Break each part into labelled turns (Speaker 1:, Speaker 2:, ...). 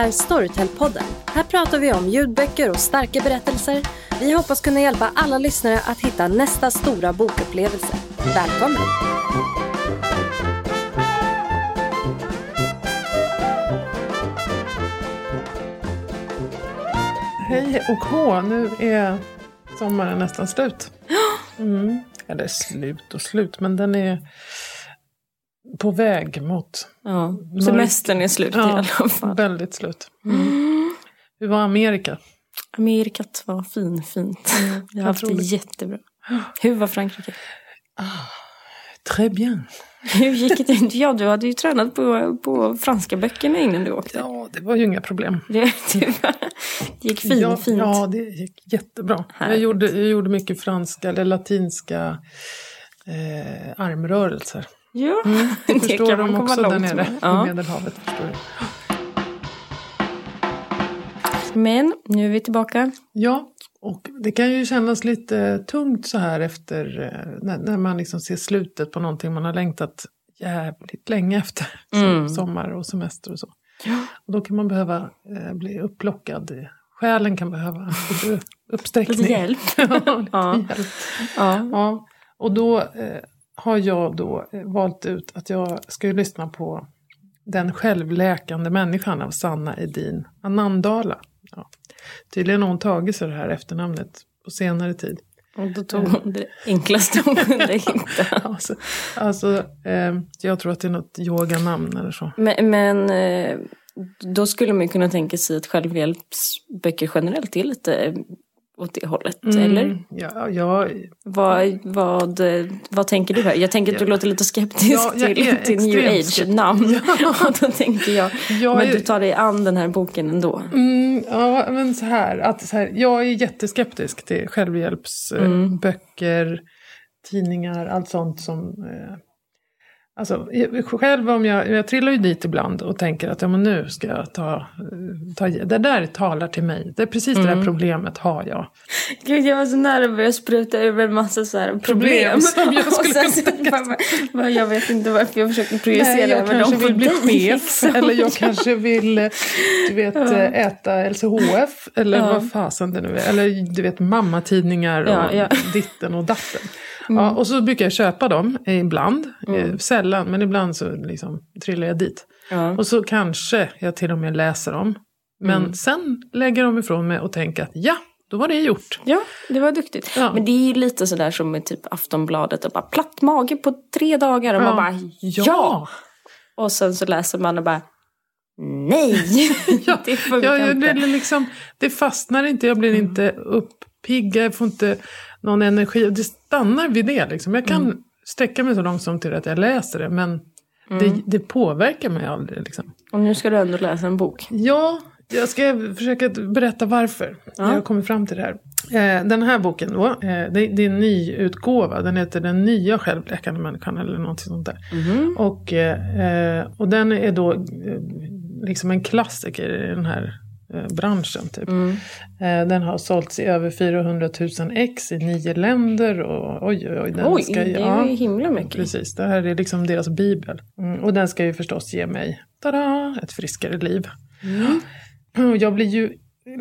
Speaker 1: är Storytel-podden. Här pratar vi om ljudböcker och starka berättelser. Vi hoppas kunna hjälpa alla lyssnare att hitta nästa stora bokupplevelse. Välkommen!
Speaker 2: Hej och hå, nu är sommaren nästan slut. Mm. Eller slut och slut, men den är på väg mot...
Speaker 3: Ja, semestern är slut ja, i alla fall.
Speaker 2: väldigt slut. Mm. Hur var Amerika?
Speaker 3: Amerikat var fin, fint. Mm, jag har haft det jättebra. Hur var Frankrike?
Speaker 2: Ah, très bien.
Speaker 3: Hur gick det? Ja, du hade ju tränat på, på franska böckerna innan du åkte.
Speaker 2: Ja, det var ju inga problem.
Speaker 3: Det, det gick fin,
Speaker 2: ja,
Speaker 3: fint.
Speaker 2: Ja, det gick jättebra. Jag gjorde, jag gjorde mycket franska eller latinska eh, armrörelser.
Speaker 3: Ja, mm, det, det
Speaker 2: förstår de också där nere
Speaker 3: ja.
Speaker 2: i Medelhavet. Förstår.
Speaker 3: Men nu är vi tillbaka.
Speaker 2: Ja, och det kan ju kännas lite tungt så här efter eh, när, när man liksom ser slutet på någonting man har längtat jävligt länge efter. Mm. sommar och semester och så.
Speaker 3: Ja.
Speaker 2: Och då kan man behöva eh, bli upplockad. Själen kan behöva uppsträckning.
Speaker 3: lite hjälp.
Speaker 2: ja, lite ja. hjälp.
Speaker 3: Ja.
Speaker 2: ja. Och då eh, har jag då eh, valt ut att jag ska lyssna på Den självläkande människan av Sanna Edin Anandala. Ja. Tydligen har hon tagit sig det här efternamnet på senare tid.
Speaker 3: Och då tog hon det enklaste hon kunde hitta.
Speaker 2: alltså, alltså eh, jag tror att det är något yoganamn eller så.
Speaker 3: Men, men eh, då skulle man kunna tänka sig att självhjälpsböcker generellt är lite åt det hållet,
Speaker 2: mm,
Speaker 3: eller?
Speaker 2: Ja, ja.
Speaker 3: Vad, vad, vad tänker du här? Jag tänker att du ja. låter lite skeptisk ja, till, till new age-namn. Ja. Och då tänker jag, jag men är... du tar dig an den här boken ändå.
Speaker 2: Mm, ja, men så här, att så här, jag är jätteskeptisk till självhjälpsböcker, mm. tidningar, allt sånt som eh, Alltså, själv om jag, jag trillar ju dit ibland och tänker att ja, men nu ska jag ta, ta... Det där talar till mig. Det är precis mm. det där mm. problemet har jag.
Speaker 3: Gud, jag var så nära att börja spruta över en massa så här problem.
Speaker 2: problem som jag skulle och sen,
Speaker 3: bara, bara, Jag vet inte varför jag försöker projicera över
Speaker 2: dem
Speaker 3: på
Speaker 2: Jag kanske vill bli chef. Eller jag kanske vill du vet, ja. äta LCHF. Eller ja. vad fasen det nu är. Eller du vet mammatidningar och ja, ja. ditten och datten. Mm. Ja, och så brukar jag köpa dem ibland. Mm. Sällan, men ibland så liksom trillar jag dit.
Speaker 3: Ja.
Speaker 2: Och så kanske jag till och med läser dem. Men mm. sen lägger de ifrån mig och tänker att ja, då var det gjort.
Speaker 3: Ja, det var duktigt. Ja. Men det är ju lite sådär som med typ Aftonbladet. Och bara platt mage på tre dagar. Och ja. man bara ja. Och sen så läser man och bara nej!
Speaker 2: ja, det funkar ja, inte. Det, liksom, det fastnar inte, jag blir inte upppiggad, jag får inte någon energi. Det stannar vid det liksom. Jag kan mm. sträcka mig så långt som till att jag läser det. Men mm. det, det, påverkar mig aldrig. Liksom.
Speaker 3: Och nu ska du ändå läsa en bok.
Speaker 2: Ja, jag ska försöka berätta varför. Ja. Jag har kommit fram till det här. Eh, den här boken då, eh, det, är en ny utgåva. Den heter Den nya självläkande människan eller något sånt där.
Speaker 3: Mm.
Speaker 2: Och, eh, och den är då liksom en klassiker i den här branschen. Typ.
Speaker 3: Mm.
Speaker 2: Eh, den har sålts i över 400 000 ex i nio länder. Och, oj, oj, oj, den
Speaker 3: oj
Speaker 2: ska,
Speaker 3: det är ju himla mycket.
Speaker 2: Precis, det här är liksom deras bibel. Mm, och den ska ju förstås ge mig tada, ett friskare liv.
Speaker 3: Mm.
Speaker 2: Och jag blir ju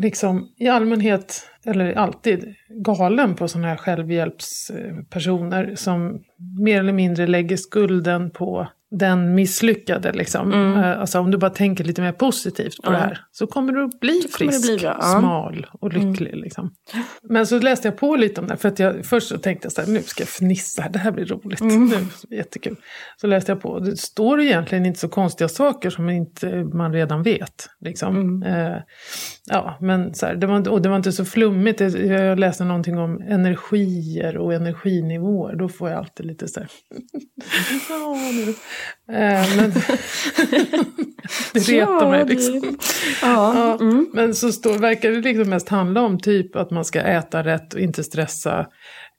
Speaker 2: liksom i allmänhet, eller alltid, galen på sådana här självhjälpspersoner som mer eller mindre lägger skulden på den misslyckade. Liksom.
Speaker 3: Mm.
Speaker 2: Eh, alltså, om du bara tänker lite mer positivt på
Speaker 3: ja.
Speaker 2: det här så kommer du att bli frisk,
Speaker 3: bli ja.
Speaker 2: smal och lycklig. Mm. Liksom. Men så läste jag på lite om det, för att jag, först så tänkte jag så här, nu ska jag fnissa, det här blir roligt,
Speaker 3: mm.
Speaker 2: nu, jättekul. Så läste jag på, det står egentligen inte så konstiga saker som inte man redan vet. Liksom.
Speaker 3: Mm.
Speaker 2: Eh, ja, men så här, det, var, och det var inte så flummigt, jag läste någonting om energier och energinivåer, då får jag alltid lite så här, ja, nu. Eh, men det retar mig liksom.
Speaker 3: Ja, ja mm.
Speaker 2: Men så står, verkar det liksom mest handla om typ att man ska äta rätt och inte stressa.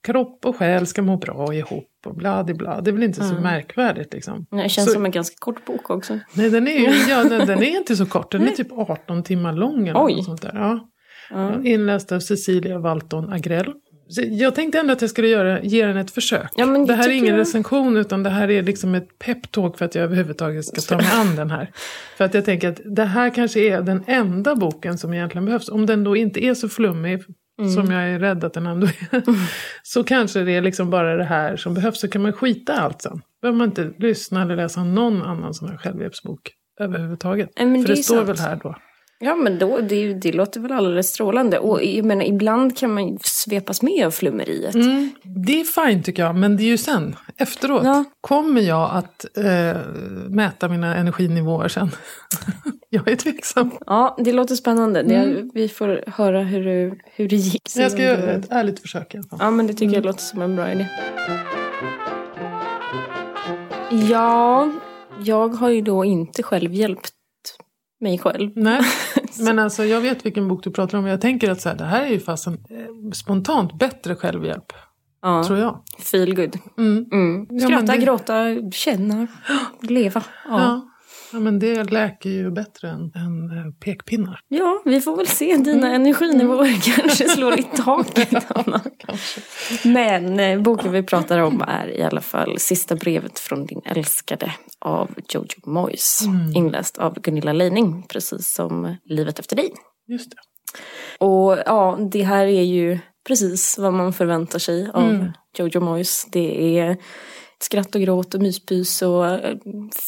Speaker 2: Kropp och själ ska må bra ihop och bla bla. Det är väl inte mm. så märkvärdigt liksom.
Speaker 3: Nej, det känns
Speaker 2: så,
Speaker 3: som en ganska kort bok också.
Speaker 2: Nej, den är, ju, ja, nej, den är inte så kort. Den är typ 18 timmar lång eller
Speaker 3: Oj.
Speaker 2: något sånt där. Ja.
Speaker 3: Mm.
Speaker 2: Inläst av Cecilia Walton Agrell. Jag tänkte ändå att jag skulle göra, ge den ett försök.
Speaker 3: Ja,
Speaker 2: det här är ingen
Speaker 3: jag...
Speaker 2: recension utan det här är liksom ett peptalk för att jag överhuvudtaget ska ta mig an den här. För att jag tänker att det här kanske är den enda boken som egentligen behövs. Om den då inte är så flummig mm. som jag är rädd att den ändå är. Mm. Så kanske det är liksom bara det här som behövs. Så kan man skita allt sen. behöver man inte lyssna eller läsa någon annan sån här självhjälpsbok överhuvudtaget.
Speaker 3: Men
Speaker 2: För det,
Speaker 3: det
Speaker 2: står
Speaker 3: sant.
Speaker 2: väl här då.
Speaker 3: Ja men då, det, det låter väl alldeles strålande. Och jag menar, ibland kan man ju svepas med av flummeriet.
Speaker 2: Mm, det är fint tycker jag, men det är ju sen, efteråt. Ja. Kommer jag att äh, mäta mina energinivåer sen? jag är tveksam.
Speaker 3: Ja, det låter spännande. Mm. Det, vi får höra hur, det, hur det gick.
Speaker 2: Jag ska göra ett ärligt försök
Speaker 3: fall. Ja, men det tycker mm. jag låter som en bra idé. Ja, jag har ju då inte själv hjälpt mig själv.
Speaker 2: Nej, men alltså jag vet vilken bok du pratar om. Jag tänker att så här, det här är ju fast en eh, spontant bättre självhjälp. Ja, tror jag.
Speaker 3: Feel good. Mm. Mm. Skratta, ja, det... gråta, känna, leva. Ja. ja.
Speaker 2: Ja, men det läker ju bättre än, än eh, pekpinnar.
Speaker 3: Ja, vi får väl se. Dina mm. energinivåer mm. kanske slår i taket. men eh, boken vi pratar om är i alla fall Sista brevet från din älskade av Jojo Moyes. Mm. Inläst av Gunilla Leining, precis som Livet efter dig.
Speaker 2: Just det.
Speaker 3: Och ja, det här är ju precis vad man förväntar sig av mm. Jojo Moyes. Det är skratt och gråt och myspys och eh,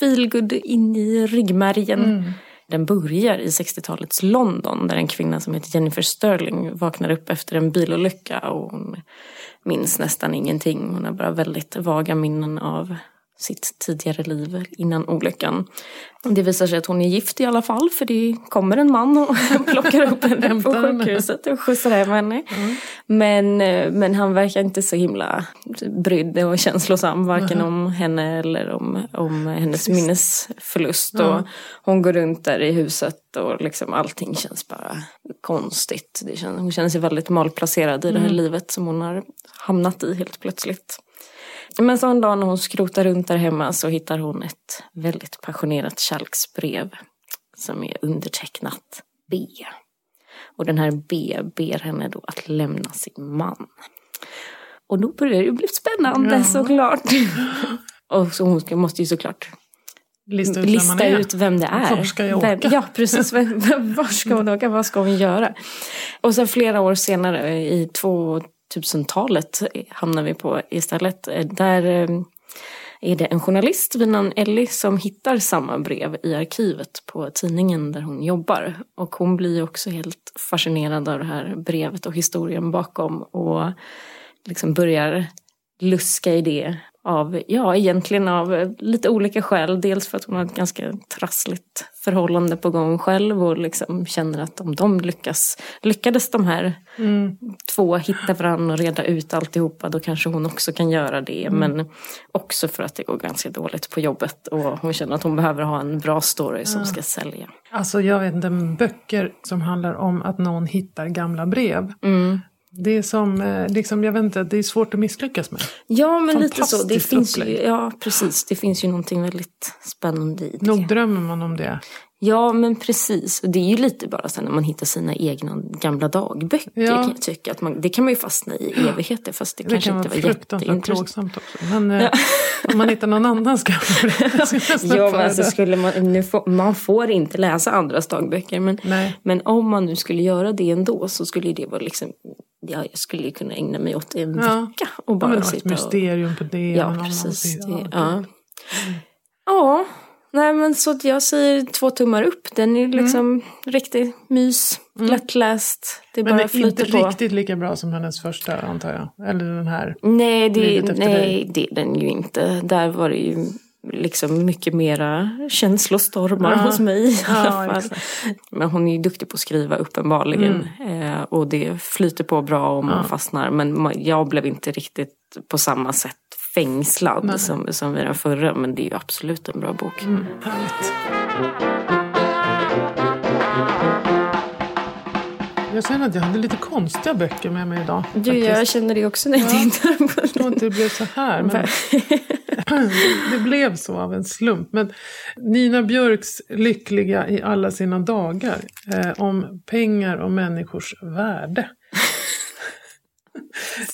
Speaker 3: feelgood in i ryggmärgen. Mm. Den börjar i 60-talets London där en kvinna som heter Jennifer Sterling vaknar upp efter en bilolycka och hon minns nästan ingenting. Hon har bara väldigt vaga minnen av sitt tidigare liv innan olyckan. Det visar sig att hon är gift i alla fall för det kommer en man och plockar upp henne på sjukhuset och skjutsar hem henne. Mm. Men, eh, men han verkar inte så himla brydd och känslosam varken mm. om henne eller om, om hennes Precis. minnesförlust. Mm. Och hon går runt där i huset och liksom allting känns bara konstigt. Det känns, hon känner sig väldigt malplacerad i det här mm. livet som hon har hamnat i helt plötsligt. Men så en dag när hon skrotar runt där hemma så hittar hon ett väldigt passionerat kärleksbrev som är undertecknat B. Och den här B ber henne då att lämna sin man. Och då börjar det bli spännande ja. såklart. Och så hon måste ju såklart
Speaker 2: lista ut,
Speaker 3: lista
Speaker 2: vem,
Speaker 3: ut vem det är.
Speaker 2: Var ska jag åka? Vem,
Speaker 3: ja, precis. var ska hon åka? Vad ska hon göra? Och sen flera år senare, i två 2000-talet hamnar vi på istället. Där eh, är det en journalist vid namn Ellie som hittar samma brev i arkivet på tidningen där hon jobbar. Och hon blir också helt fascinerad av det här brevet och historien bakom och liksom börjar luska i det av, ja egentligen av lite olika skäl. Dels för att hon har ett ganska trassligt förhållande på gång själv och liksom känner att om de lyckas, lyckades de här mm. två hitta varandra och reda ut alltihopa då kanske hon också kan göra det. Mm. Men också för att det går ganska dåligt på jobbet och hon känner att hon behöver ha en bra story som ska sälja.
Speaker 2: Alltså jag vet inte, böcker som handlar om att någon hittar gamla brev. Mm. Det är som, eh, liksom, jag vet inte, det är svårt att misslyckas med.
Speaker 3: Ja, men lite så. Det finns ju, ja, precis. Det finns ju någonting väldigt spännande i det.
Speaker 2: Nog drömmer man om det.
Speaker 3: Ja, men precis. Det är ju lite bara så när man hittar sina egna gamla dagböcker ja. kan jag tycka. Att man, det kan man ju fastna i evigheter fast det, det kanske inte var jätteintressant. Kan
Speaker 2: också. Men ja. eh, om man hittar någon annans gamla
Speaker 3: ja, men alltså skulle man, nu får, man får inte läsa andras dagböcker. Men, men om man nu skulle göra det ändå så skulle det vara liksom ja, jag skulle kunna ägna mig åt en ja. vecka och bara ja, sitta
Speaker 2: ett mysterium på det.
Speaker 3: Ja, precis. Det, ja. Mm. ja, nej men så att jag säger två tummar upp. Den är liksom mm. riktig mys, mm. lättläst.
Speaker 2: Det men bara det är inte på. riktigt lika bra som hennes första antar jag? Eller den här?
Speaker 3: Nej, det, nej, det är den ju inte. Där var det ju liksom mycket mera känslostormar ja. hos mig i alla fall. Men hon är ju duktig på att skriva uppenbarligen. Mm. Eh, och det flyter på bra om man fastnar. Men jag blev inte riktigt på samma sätt fängslad som, som vid den förra. Men det är ju absolut en bra bok.
Speaker 2: Mm. Härligt. Jag känner att jag hade lite konstiga böcker med mig idag.
Speaker 3: Du, jag känner det också när jag ja. tittar på
Speaker 2: Jag tror inte det blev så här. Men det blev så av en slump. Men Nina Björks Lyckliga i alla sina dagar. Eh, om pengar och människors värde.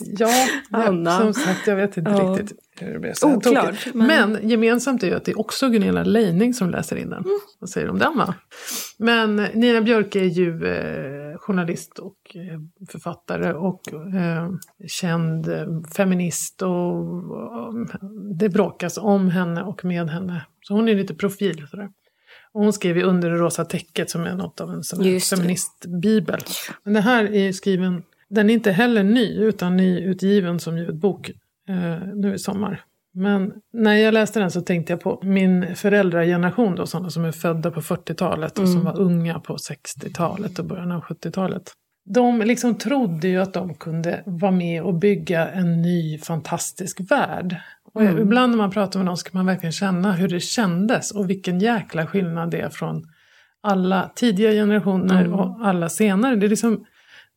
Speaker 2: Ja,
Speaker 3: Anna.
Speaker 2: som sagt, jag vet inte
Speaker 3: Ja.
Speaker 2: riktigt hur det så
Speaker 3: Oklart, men-
Speaker 2: Men... gemensamt är ju att det är också Gunilla Leining som läser in den.
Speaker 3: Mm.
Speaker 2: Vad säger du om den va? Men Nina Björk är ju eh, journalist och eh, författare och eh, känd eh, feminist och, och det bråkas om henne och med henne. Så hon är lite profil. Sådär. Och hon skrev ju Under det rosa täcket som är något av en sån feministbibel. Men det här är skriven, den är inte heller ny utan nyutgiven som ljudbok eh, nu i sommar. Men när jag läste den så tänkte jag på min föräldrageneration då, sådana som är födda på 40-talet och som var unga på 60-talet och början av 70-talet. De liksom trodde ju att de kunde vara med och bygga en ny fantastisk värld. Och ibland när man pratar med någon ska man verkligen känna hur det kändes och vilken jäkla skillnad det är från alla tidiga generationer och alla senare. Det är liksom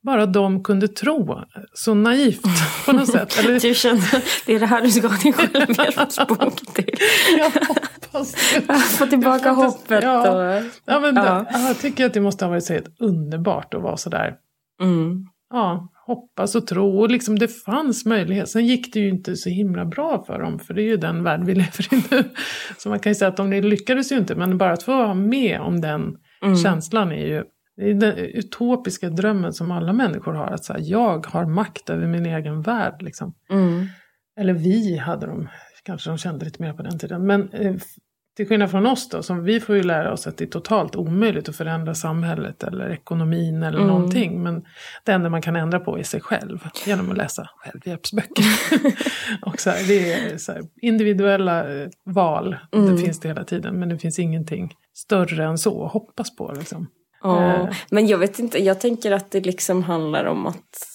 Speaker 2: bara de kunde tro så naivt på något sätt. Eller,
Speaker 3: Du känner det är det här du ska ha din självhjälpsbok till.
Speaker 2: jag hoppas det.
Speaker 3: Få tillbaka
Speaker 2: Jag
Speaker 3: hoppet.
Speaker 2: ja.
Speaker 3: Och,
Speaker 2: Ja, men
Speaker 3: Ja.
Speaker 2: Det, jag tycker att det måste ha varit så helt underbart att vara sådär.
Speaker 3: mm.
Speaker 2: Ja, hoppas och tro. Och liksom det fanns möjlighet. Sen gick det ju inte så himla bra för dem. För det är ju den värld vi lever i nu. Så man kan ju säga att de lyckades ju inte. Men bara att få vara med om den
Speaker 3: Mm.
Speaker 2: känslan är ju det är den utopiska drömmen som alla människor har. Att säga, jag har makt över min egen värld. Liksom.
Speaker 3: Mm.
Speaker 2: Eller vi hade de, kanske de kände lite mer på den tiden. Men eh, till skillnad från oss då, som vi får ju lära oss att det är totalt omöjligt att förändra samhället eller ekonomin eller
Speaker 3: Mm.
Speaker 2: någonting. Men det enda man kan ändra på är sig själv genom att läsa självhjälpsböcker. och så här, det är så här, individuella eh, val,
Speaker 3: Mm.
Speaker 2: det finns det hela tiden. Men det finns ingenting större än så att hoppas på. Liksom.
Speaker 3: Ja,
Speaker 2: Eh.
Speaker 3: men jag vet inte, jag tänker att det liksom handlar om att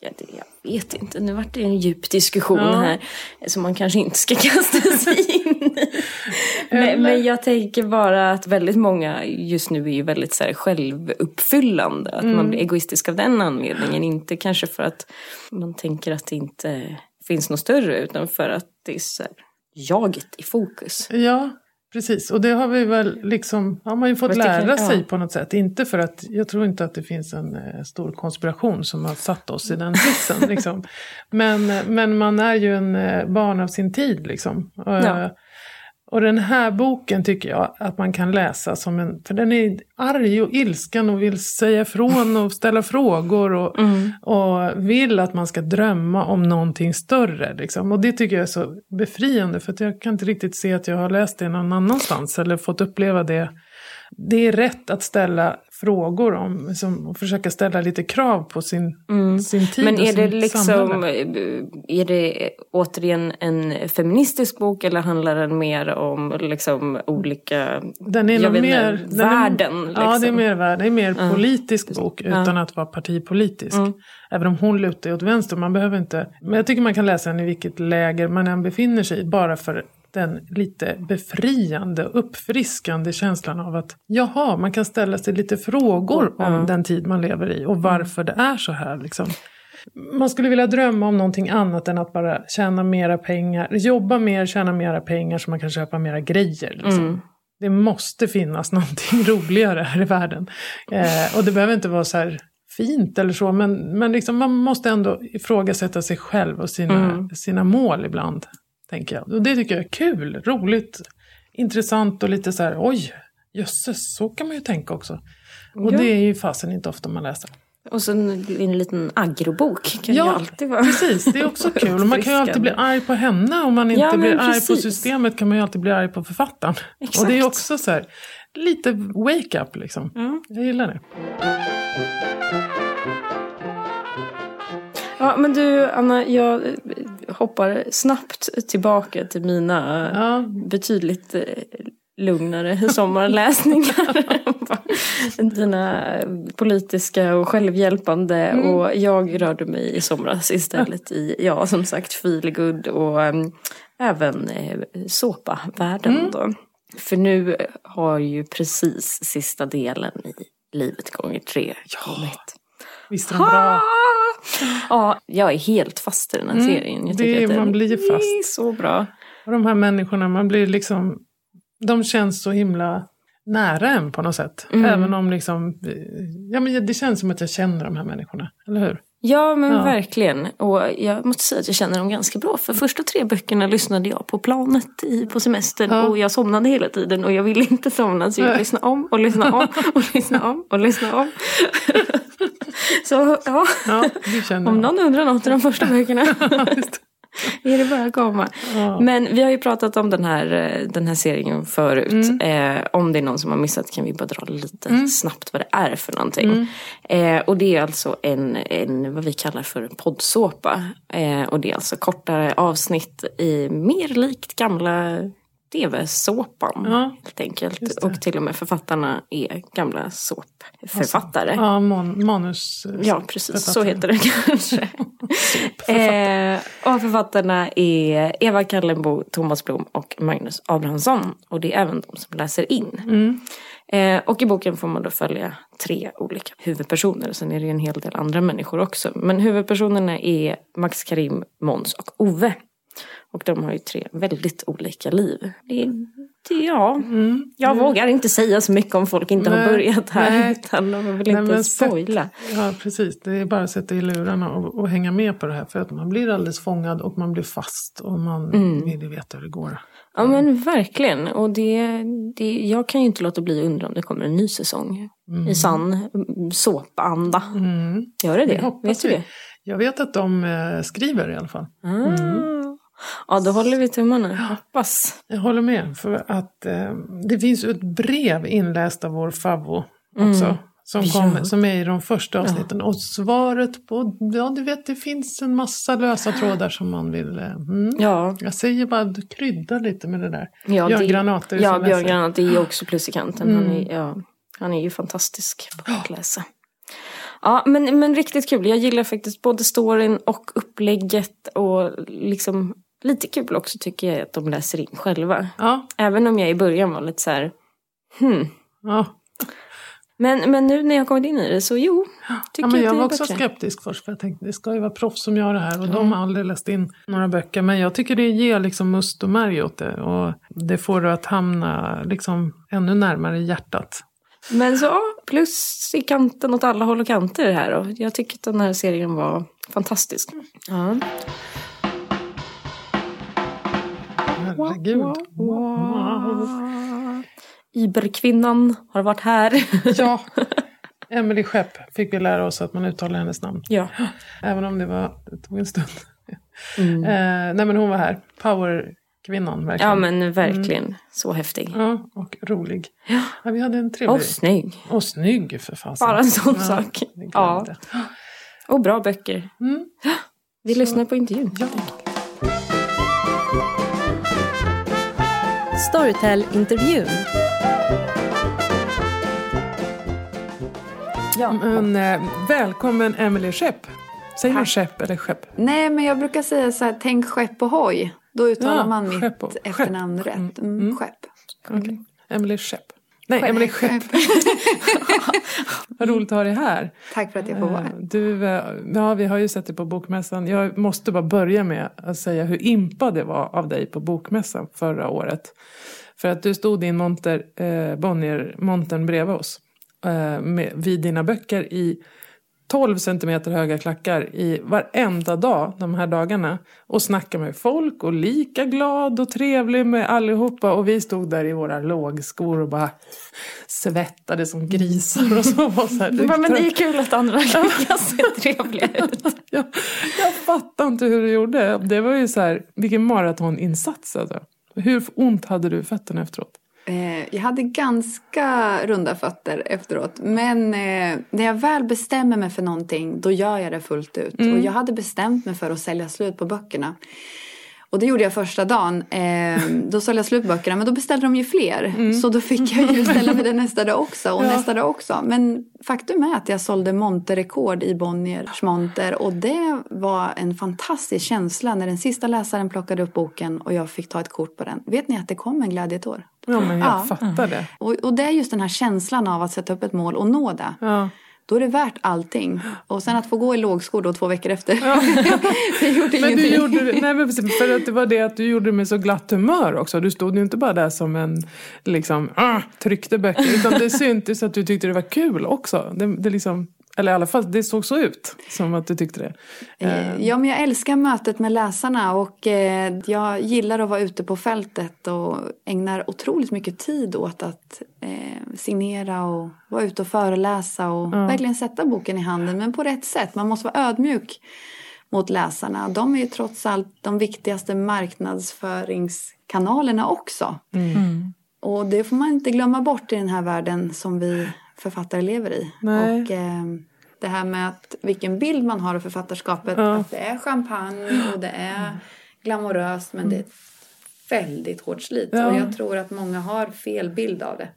Speaker 3: Ja, det, jag vet inte, nu vart det en djup diskussion
Speaker 2: Ja.
Speaker 3: här som man kanske inte ska kasta sig in i.
Speaker 2: Eller-
Speaker 3: Men, men jag tänker bara att väldigt många just nu är ju väldigt så här självuppfyllande. Att
Speaker 2: Mm.
Speaker 3: man blir egoistisk av den anledningen. Inte kanske för att man tänker att det inte finns något större utan för att det är så här, jaget i fokus.
Speaker 2: Ja, precis. Och det har vi väl liksom, har man ju fått lära sig
Speaker 3: ja.
Speaker 2: på något sätt. Inte för att, jag tror inte att det finns en eh, stor konspiration som har satt oss i den sitsen. liksom. men, eh, men man är ju en eh, barn av sin tid liksom. Eh,
Speaker 3: Ja.
Speaker 2: Och den här boken tycker jag att man kan läsa som en, för den är arg och ilsken och vill säga ifrån och ställa frågor och,
Speaker 3: Mm.
Speaker 2: och vill att man ska drömma om någonting större. Liksom. Och det tycker jag är så befriande för jag kan inte riktigt se att jag har läst det någon annanstans eller fått uppleva det. Det är rätt att ställa frågor om liksom, och försöka ställa lite krav på sin, sin tid
Speaker 3: Mm. Men
Speaker 2: och
Speaker 3: är det
Speaker 2: sin
Speaker 3: liksom,
Speaker 2: samhälle.
Speaker 3: är det återigen en feministisk bok eller handlar den mer om liksom olika,
Speaker 2: Den är
Speaker 3: jag vet
Speaker 2: mer,
Speaker 3: inte,
Speaker 2: den är-
Speaker 3: världen?
Speaker 2: Ja, det är
Speaker 3: liksom?
Speaker 2: mer värld. Det är mer politisk bok utan att vara partipolitisk.
Speaker 3: Mm.
Speaker 2: Även om hon lutar åt vänster. Man behöver inte. Men jag tycker man kan läsa den i vilket läger man än befinner sig i. Bara för den lite befriande, uppfriskande känslan av att jaha, man kan ställa sig lite frågor om den tid man lever i och varför det är så här. Liksom. Man skulle vilja drömma om någonting annat än att bara tjäna mera pengar, jobba mer, tjäna mera pengar så man kan köpa mera grejer. Liksom. Det måste finnas någonting roligare här i världen. Eh, och det behöver inte vara så här fint eller så, men, men liksom man måste ändå ifrågasätta sig själv och sina, sina mål ibland. Tänker jag. Och det tycker jag är kul, roligt, intressant och lite så här, oj, jösses, så kan man ju tänka också. Och
Speaker 3: Ja.
Speaker 2: det är ju fasen inte ofta man läser.
Speaker 3: Och så en, en liten agrobok kan
Speaker 2: Ja,
Speaker 3: ju alltid vara.
Speaker 2: Precis, det är också kul. Och man kan ju alltid bli arg på henne. Om man inte
Speaker 3: Ja,
Speaker 2: blir arg på
Speaker 3: precis.
Speaker 2: systemet kan man ju alltid bli arg på författaren. Och det är
Speaker 3: Exakt.
Speaker 2: också så här, lite wake up liksom. Jag gillar det.
Speaker 3: Ja, men du Anna, jag hoppar snabbt tillbaka till mina
Speaker 2: Ja.
Speaker 3: betydligt eh, lugnare sommarläsningar. Dina politiska och självhjälpande.
Speaker 2: Mm.
Speaker 3: Och jag rörde mig i somras istället i, ja som sagt, feelgood och äm, även eh, såpavärlden
Speaker 2: Mm.
Speaker 3: då. För nu har ju precis sista delen i Livet gånger tre kommit.
Speaker 2: Visst är den bra?
Speaker 3: Ja, jag är helt fast i den här serien. Jag
Speaker 2: Mm. det
Speaker 3: att den
Speaker 2: man blir ju
Speaker 3: är
Speaker 2: fast.
Speaker 3: så bra.
Speaker 2: Och de här människorna, man blir liksom, de känns så himla nära en på något sätt.
Speaker 3: Mm.
Speaker 2: Även om liksom, eh, ja men det känns som att jag känner de här människorna, eller hur?
Speaker 3: Ja men ja. verkligen. Och jag måste säga att jag känner dem ganska bra. För första tre böckerna lyssnade jag på planet i, på semestern. Ja. Och jag somnade hela tiden och jag ville inte somna. Så jag lyssnade om och lyssnade om och lyssnade om och lyssnade om. så ja, ja om någon undrar något i de första böckerna. är det bara att komma. Ja. Men vi har ju pratat om den här, eh, den här serien förut. Mm. Eh, om det är någon som har missat kan vi bara dra lite mm. snabbt vad det är för någonting. Mm. Eh, och det är alltså en, en vad vi kallar för poddsåpa. Eh, och det är alltså kortare avsnitt i mer likt gamla tv-såpan ja, helt enkelt. Och till och med författarna är gamla såpförfattare.
Speaker 2: Alltså, ja, man, manus.
Speaker 3: Ja, precis. Så heter det kanske. eh, och författarna är Eva Kallenbo, Thomas Blom och Magnus Abrahamsson. Och det är även de som läser in. Mm. Eh, och i boken får man då följa tre olika huvudpersoner. Sen är det en hel del andra människor också. Men huvudpersonerna är Max Karim, Måns och Ove. Och de har ju tre väldigt olika liv. Det, det, ja, mm. jag mm. vågar inte säga så mycket om folk inte nej, har börjat här. Nej. Utan de vill inte nej, spoila.
Speaker 2: Sätt, ja, precis. Det är bara att sätta i lurarna och, och, hänga med på det här. För att man blir alldeles fångad och man blir fast. Och man mm. vill veta hur det går.
Speaker 3: Ja men verkligen. Och det, det, jag kan ju inte låta bli att undra om det kommer en ny säsong. Mm. I sann såpanda. Mm. Gör det det? Vet du det?
Speaker 2: Jag vet att de eh, skriver i alla fall.
Speaker 3: Ah. Mm. Ja, då håller vi tummarna. Hoppas.
Speaker 2: Jag håller med. För att eh, det finns ju ett brev inläst av vår favvo också. Mm. Som, kom, ja. som är i de första avsnitten. Ja. Och svaret på, ja du vet det finns en massa lösa trådar som man vill. Eh, mm. Ja. Jag säger bara du krydda lite med det där.
Speaker 3: Ja, Björn Granat är Ja, Björn Granat är också plus i kanten. Mm. Han, är, ja, han är ju fantastisk på att läsa. Ja, men, men riktigt kul. Jag gillar faktiskt både storyn och upplägget och liksom lite kul också tycker jag att de läser in själva. Ja. Även om jag i början var lite så här, hmm. Ja. Men, men nu när jag kommit in i det så jo,
Speaker 2: tycker ja, men jag, jag var också bättre. skeptisk först för jag tänkte det ska ju vara proffs som gör det här och mm. de har aldrig läst in några böcker. Men jag tycker det ger liksom must och märg åt det och det får det att hamna liksom ännu närmare hjärtat.
Speaker 3: Men så plus i kanten åt alla håll och kanter här och jag tycker att den här serien var fantastisk. Ja.
Speaker 2: Herregud.
Speaker 3: Iberkvinnan har varit här.
Speaker 2: ja. Emily Skepp fick vi lära oss att man uttalar hennes namn.
Speaker 3: Ja.
Speaker 2: Även om det, var, det tog en stund. Mm. Eh, nej men hon var här. Powerkvinnan verkligen.
Speaker 3: Ja men verkligen. Mm. Så häftig.
Speaker 2: Ja, och rolig. Ja. ja. vi hade en trevlig...
Speaker 3: Och snygg.
Speaker 2: Och snygg för fasen.
Speaker 3: Bara en sån ja, sak. Ja. Och bra böcker. Mm. Vi Så. lyssnar på intervjun. Ja.
Speaker 1: Storytel-intervjun.
Speaker 2: Ja. Men, äh, välkommen Emelie Skepp. Säger man Skepp eller Skepp?
Speaker 4: Nej, men jag brukar säga så här, tänk skepp och hoj. Då uttalar ja, man mitt och, efternamn skepp. rätt. Mm, mm. Skepp.
Speaker 2: Mm. Okay. Emelie Skepp. Nej, Skepp. Emelie Skepp. Vad roligt att ha dig här.
Speaker 4: Tack för att jag får vara här. Eh,
Speaker 2: du, eh, ja, vi har ju sett dig på Bokmässan. Jag måste bara börja med att säga hur impad det var av dig på Bokmässan förra året. För att du stod i en monter, eh, Bonnier-montern bredvid oss. Eh, med, vid dina böcker i 12 centimeter höga klackar i varenda dag de här dagarna. Och snackade med folk och lika glad och trevlig med allihopa. Och vi stod där i våra lågskor och bara svettade som grisar. Och så var så här,
Speaker 3: men det är kul att andra kan se trevliga ut.
Speaker 2: jag, jag fattar inte hur du gjorde. Det var ju så här, vilken maratoninsats alltså. Hur ont hade du fötterna efteråt?
Speaker 4: Jag hade ganska runda fötter efteråt. Men eh, när jag väl bestämmer mig för någonting då gör jag det fullt ut. Mm. Och jag hade bestämt mig för att sälja slut på böckerna. Och det gjorde jag första dagen. Eh, då sålde jag slut böckerna men då beställde de ju fler. Mm. Så då fick jag ju beställa mig det nästa dag också och ja. nästa dag också. Men faktum är att jag sålde monterrekord i Bonniers monter. Och det var en fantastisk känsla när den sista läsaren plockade upp boken och jag fick ta ett kort på den. Vet ni att det kom en glädjetår?
Speaker 2: Ja men jag ja. fattar det.
Speaker 4: Och, och det är just den här känslan av att sätta upp ett mål och nå det. Ja då är det värt allting. Och sen att få gå i lågskor då två veckor efter. Ja. det gjorde
Speaker 2: men
Speaker 4: ingenting.
Speaker 2: Du gjorde, nej men för att det var det att du gjorde det med så glatt humör också. Du stod ju inte bara där som en liksom, ah, tryckte böcker. Utan det syntes att du tyckte det var kul också. Det, det liksom, Eller i alla fall, det såg så ut som att du tyckte det.
Speaker 4: Eh, ja, men jag älskar mötet med läsarna och eh, jag gillar att vara ute på fältet och ägnar otroligt mycket tid åt att eh, signera och vara ute och föreläsa och
Speaker 2: Ja.
Speaker 4: verkligen sätta boken i handen, men på rätt sätt. Man måste vara ödmjuk mot läsarna. De är ju trots allt de viktigaste marknadsföringskanalerna också. Och det får man inte glömma bort i den här världen som vi författare lever i.
Speaker 2: Nej.
Speaker 4: Och eh, det här med att vilken bild man har av författarskapet.
Speaker 2: Ja.
Speaker 4: Att det är champagne och det är glamoröst men det är ett väldigt hårt slit.
Speaker 2: Ja.
Speaker 4: Och jag tror att många har fel bild av det.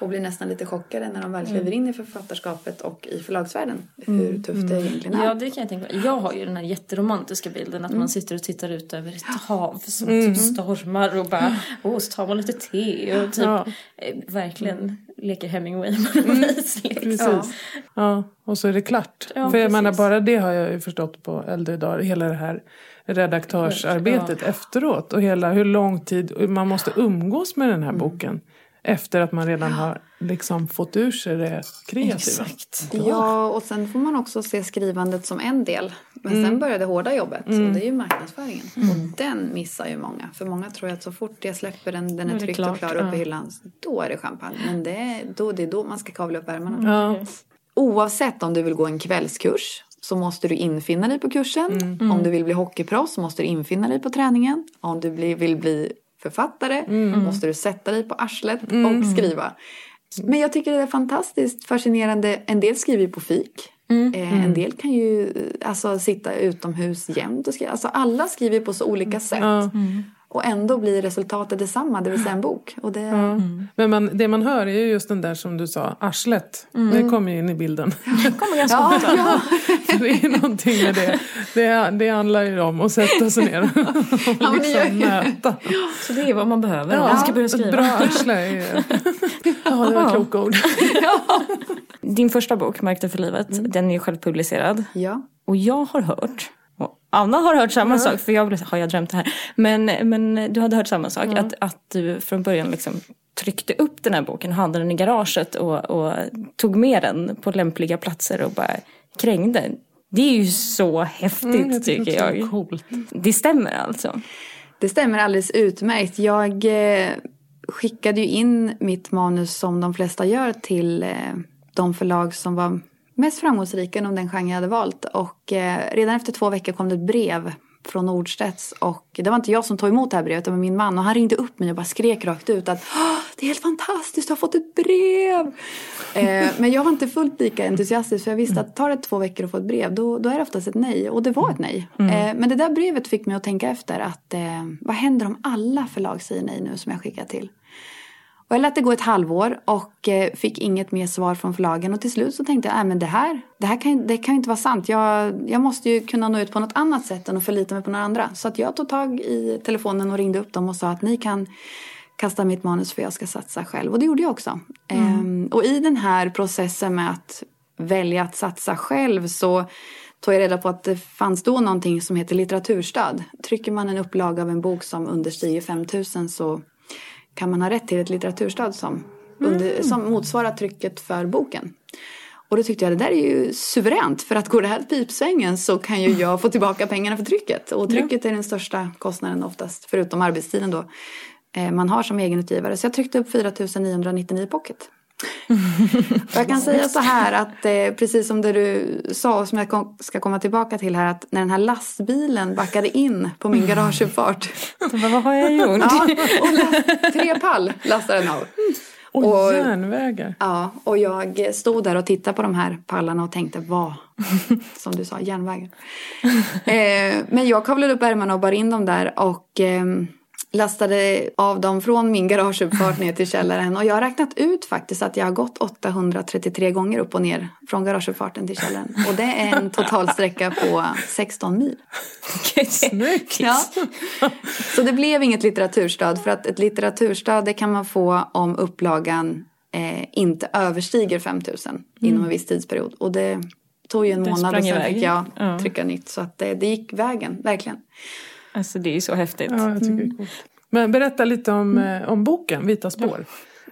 Speaker 4: Och blir nästan lite chockade när de väl kliver in i författarskapet och i förlagsvärlden. Hur tufft det egentligen är.
Speaker 3: Ja, det kan jag tänka mig. Jag har ju den här jätteromantiska bilden att man sitter och tittar ut över ett hav som
Speaker 2: Mm.
Speaker 3: typ stormar och bara, åh, så tar man lite te och typ
Speaker 2: Ja.
Speaker 3: eh, verkligen leker Hemingway på något vis. Liksom.
Speaker 2: Precis.
Speaker 4: Ja.
Speaker 2: Ja. och så är det klart.
Speaker 3: Ja,
Speaker 2: För jag menar, bara det har jag ju förstått på äldre dagar. Hela det här redaktörsarbetet efteråt. Och hela hur lång tid man måste umgås med den här
Speaker 3: Mm.
Speaker 2: boken. Efter att man redan har liksom fått ur sig det kreativa.
Speaker 3: Exakt.
Speaker 4: Ja, och sen får man också se skrivandet som en del. Men
Speaker 2: Mm.
Speaker 4: sen börjar det hårda jobbet och det är ju marknadsföringen. Och den missar ju många. För många tror att så fort jag släpper den, den
Speaker 3: är
Speaker 4: är tryckt och klar upp
Speaker 3: ja.
Speaker 4: i hyllan, då är det champagne. Men det är då, det är då man ska kavla upp ärmarna.
Speaker 2: Ja.
Speaker 4: Oavsett om du vill gå en kvällskurs så måste du infinna dig på kursen. Om du vill bli hockeyproffs så måste du infinna dig på träningen. Om du vill bli författare måste du sätta dig på arslet och skriva. Men jag tycker det är fantastiskt fascinerande. En del skriver ju på fik. Eh, en del kan ju eh, alltså, sitta utomhus jämt och skriva. Alltså, alla skriver på så olika sätt.
Speaker 2: Ja.
Speaker 4: Och ändå blir resultatet detsamma, det vill säga en bok. Och det,
Speaker 2: Men man, det man hör är ju just den där som du sa, arslet. Det kommer ju in i bilden.
Speaker 3: kommer ganska
Speaker 4: Ja,
Speaker 3: ofta.
Speaker 4: ja.
Speaker 2: det är någonting med det. Det, det handlar ju om att sätta sig ner och
Speaker 4: Ja, det gör
Speaker 2: liksom mäta.
Speaker 3: Så det är vad man behöver om man ska börja
Speaker 2: ett
Speaker 3: skriva.
Speaker 2: bra arsle är Ja, det var kloka ord.
Speaker 3: Din första bok, Märkte för livet, den är ju självpublicerad.
Speaker 4: ja.
Speaker 3: Och jag har hört, Anna har hört samma sak, för jag blev har jag drömt det här? Men, men du hade hört samma sak, att, att du från början liksom tryckte upp den här boken, hade den i garaget och, och tog med den på lämpliga platser och bara krängde. Det är ju så häftigt
Speaker 2: Mm, jag
Speaker 3: tycker
Speaker 2: är
Speaker 3: jag.
Speaker 2: Coolt.
Speaker 3: Det stämmer alltså.
Speaker 4: Det stämmer alldeles utmärkt. Jag eh, skickade ju in mitt manus som de flesta gör till eh, de förlag som var mest framgångsrika inom den genre jag hade valt. Och eh, redan efter två veckor kom det ett brev från Nordstedts och det var inte jag som tog emot det här brevet, var min man och han ringde upp mig och bara skrek rakt ut att "Åh, det är helt fantastiskt, du har fått ett brev! eh, men jag var inte fullt lika entusiastisk för jag visste att tar det två veckor att få ett brev då, då är det oftast ett nej och det var ett nej. Eh, men det där brevet fick mig att tänka efter att eh, vad händer om alla förlag säger nej nu som jag skickar till? Och jag lät det gå ett halvår och eh, fick inget mer svar från förlagen. Och till slut så tänkte jag, nej men det här, det här kan, det kan ju inte vara sant. Jag, jag måste ju kunna nå ut på något annat sätt än att förlita mig på några andra. Så att jag tog tag i telefonen och ringde upp dem och sa att ni kan kasta mitt manus för jag ska satsa själv. Och det gjorde jag också. Ehm, och i den här processen med att välja att satsa själv så tog jag reda på att det fanns då någonting som heter litteraturstöd. Trycker man en upplaga av en bok som understiger 5000 så kan man ha rätt till ett litteraturstöd som, under, som motsvarar trycket för boken. Och då tyckte jag det där är ju suveränt för att går det här pipsvängen så kan ju jag få tillbaka pengarna för trycket. Och trycket är den största kostnaden oftast, förutom arbetstiden då, eh, man har som egenutgivare. Så jag tryckte upp 4 999 i pocket. Jag kan säga så här att eh, precis som det du sa och som jag kom, ska komma tillbaka till här att när den här lastbilen backade in på min garageuppfart.
Speaker 3: Vad, vad har jag gjort?
Speaker 4: Ja, och last, tre pall lastade den av.
Speaker 2: Och,
Speaker 4: Och-
Speaker 2: järnvägar.
Speaker 4: Ja, och jag stod där och tittade på de här pallarna och tänkte vad, som du sa, järnvägen. eh, men jag kavlade upp ärmarna och bar in dem där och eh, lastade av dem från min garageuppfart ner till källaren. Och jag har räknat ut faktiskt att jag har gått 833 gånger upp och ner från garageuppfarten till källaren. Och det är en totalsträcka på 16 mil.
Speaker 2: Snyggt!
Speaker 4: Ja. Så det blev inget litteraturstöd för att ett litteraturstöd det kan man få om upplagan eh, inte överstiger 5000 inom en viss tidsperiod. Och det tog ju en
Speaker 3: Det
Speaker 4: månad och sen fick jag
Speaker 3: Ja.
Speaker 4: trycka nytt. Så att det, det gick vägen, verkligen.
Speaker 3: Alltså det är ju så häftigt.
Speaker 2: Ja, jag tycker det är coolt. Men berätta lite om, eh, om boken, Vita spår.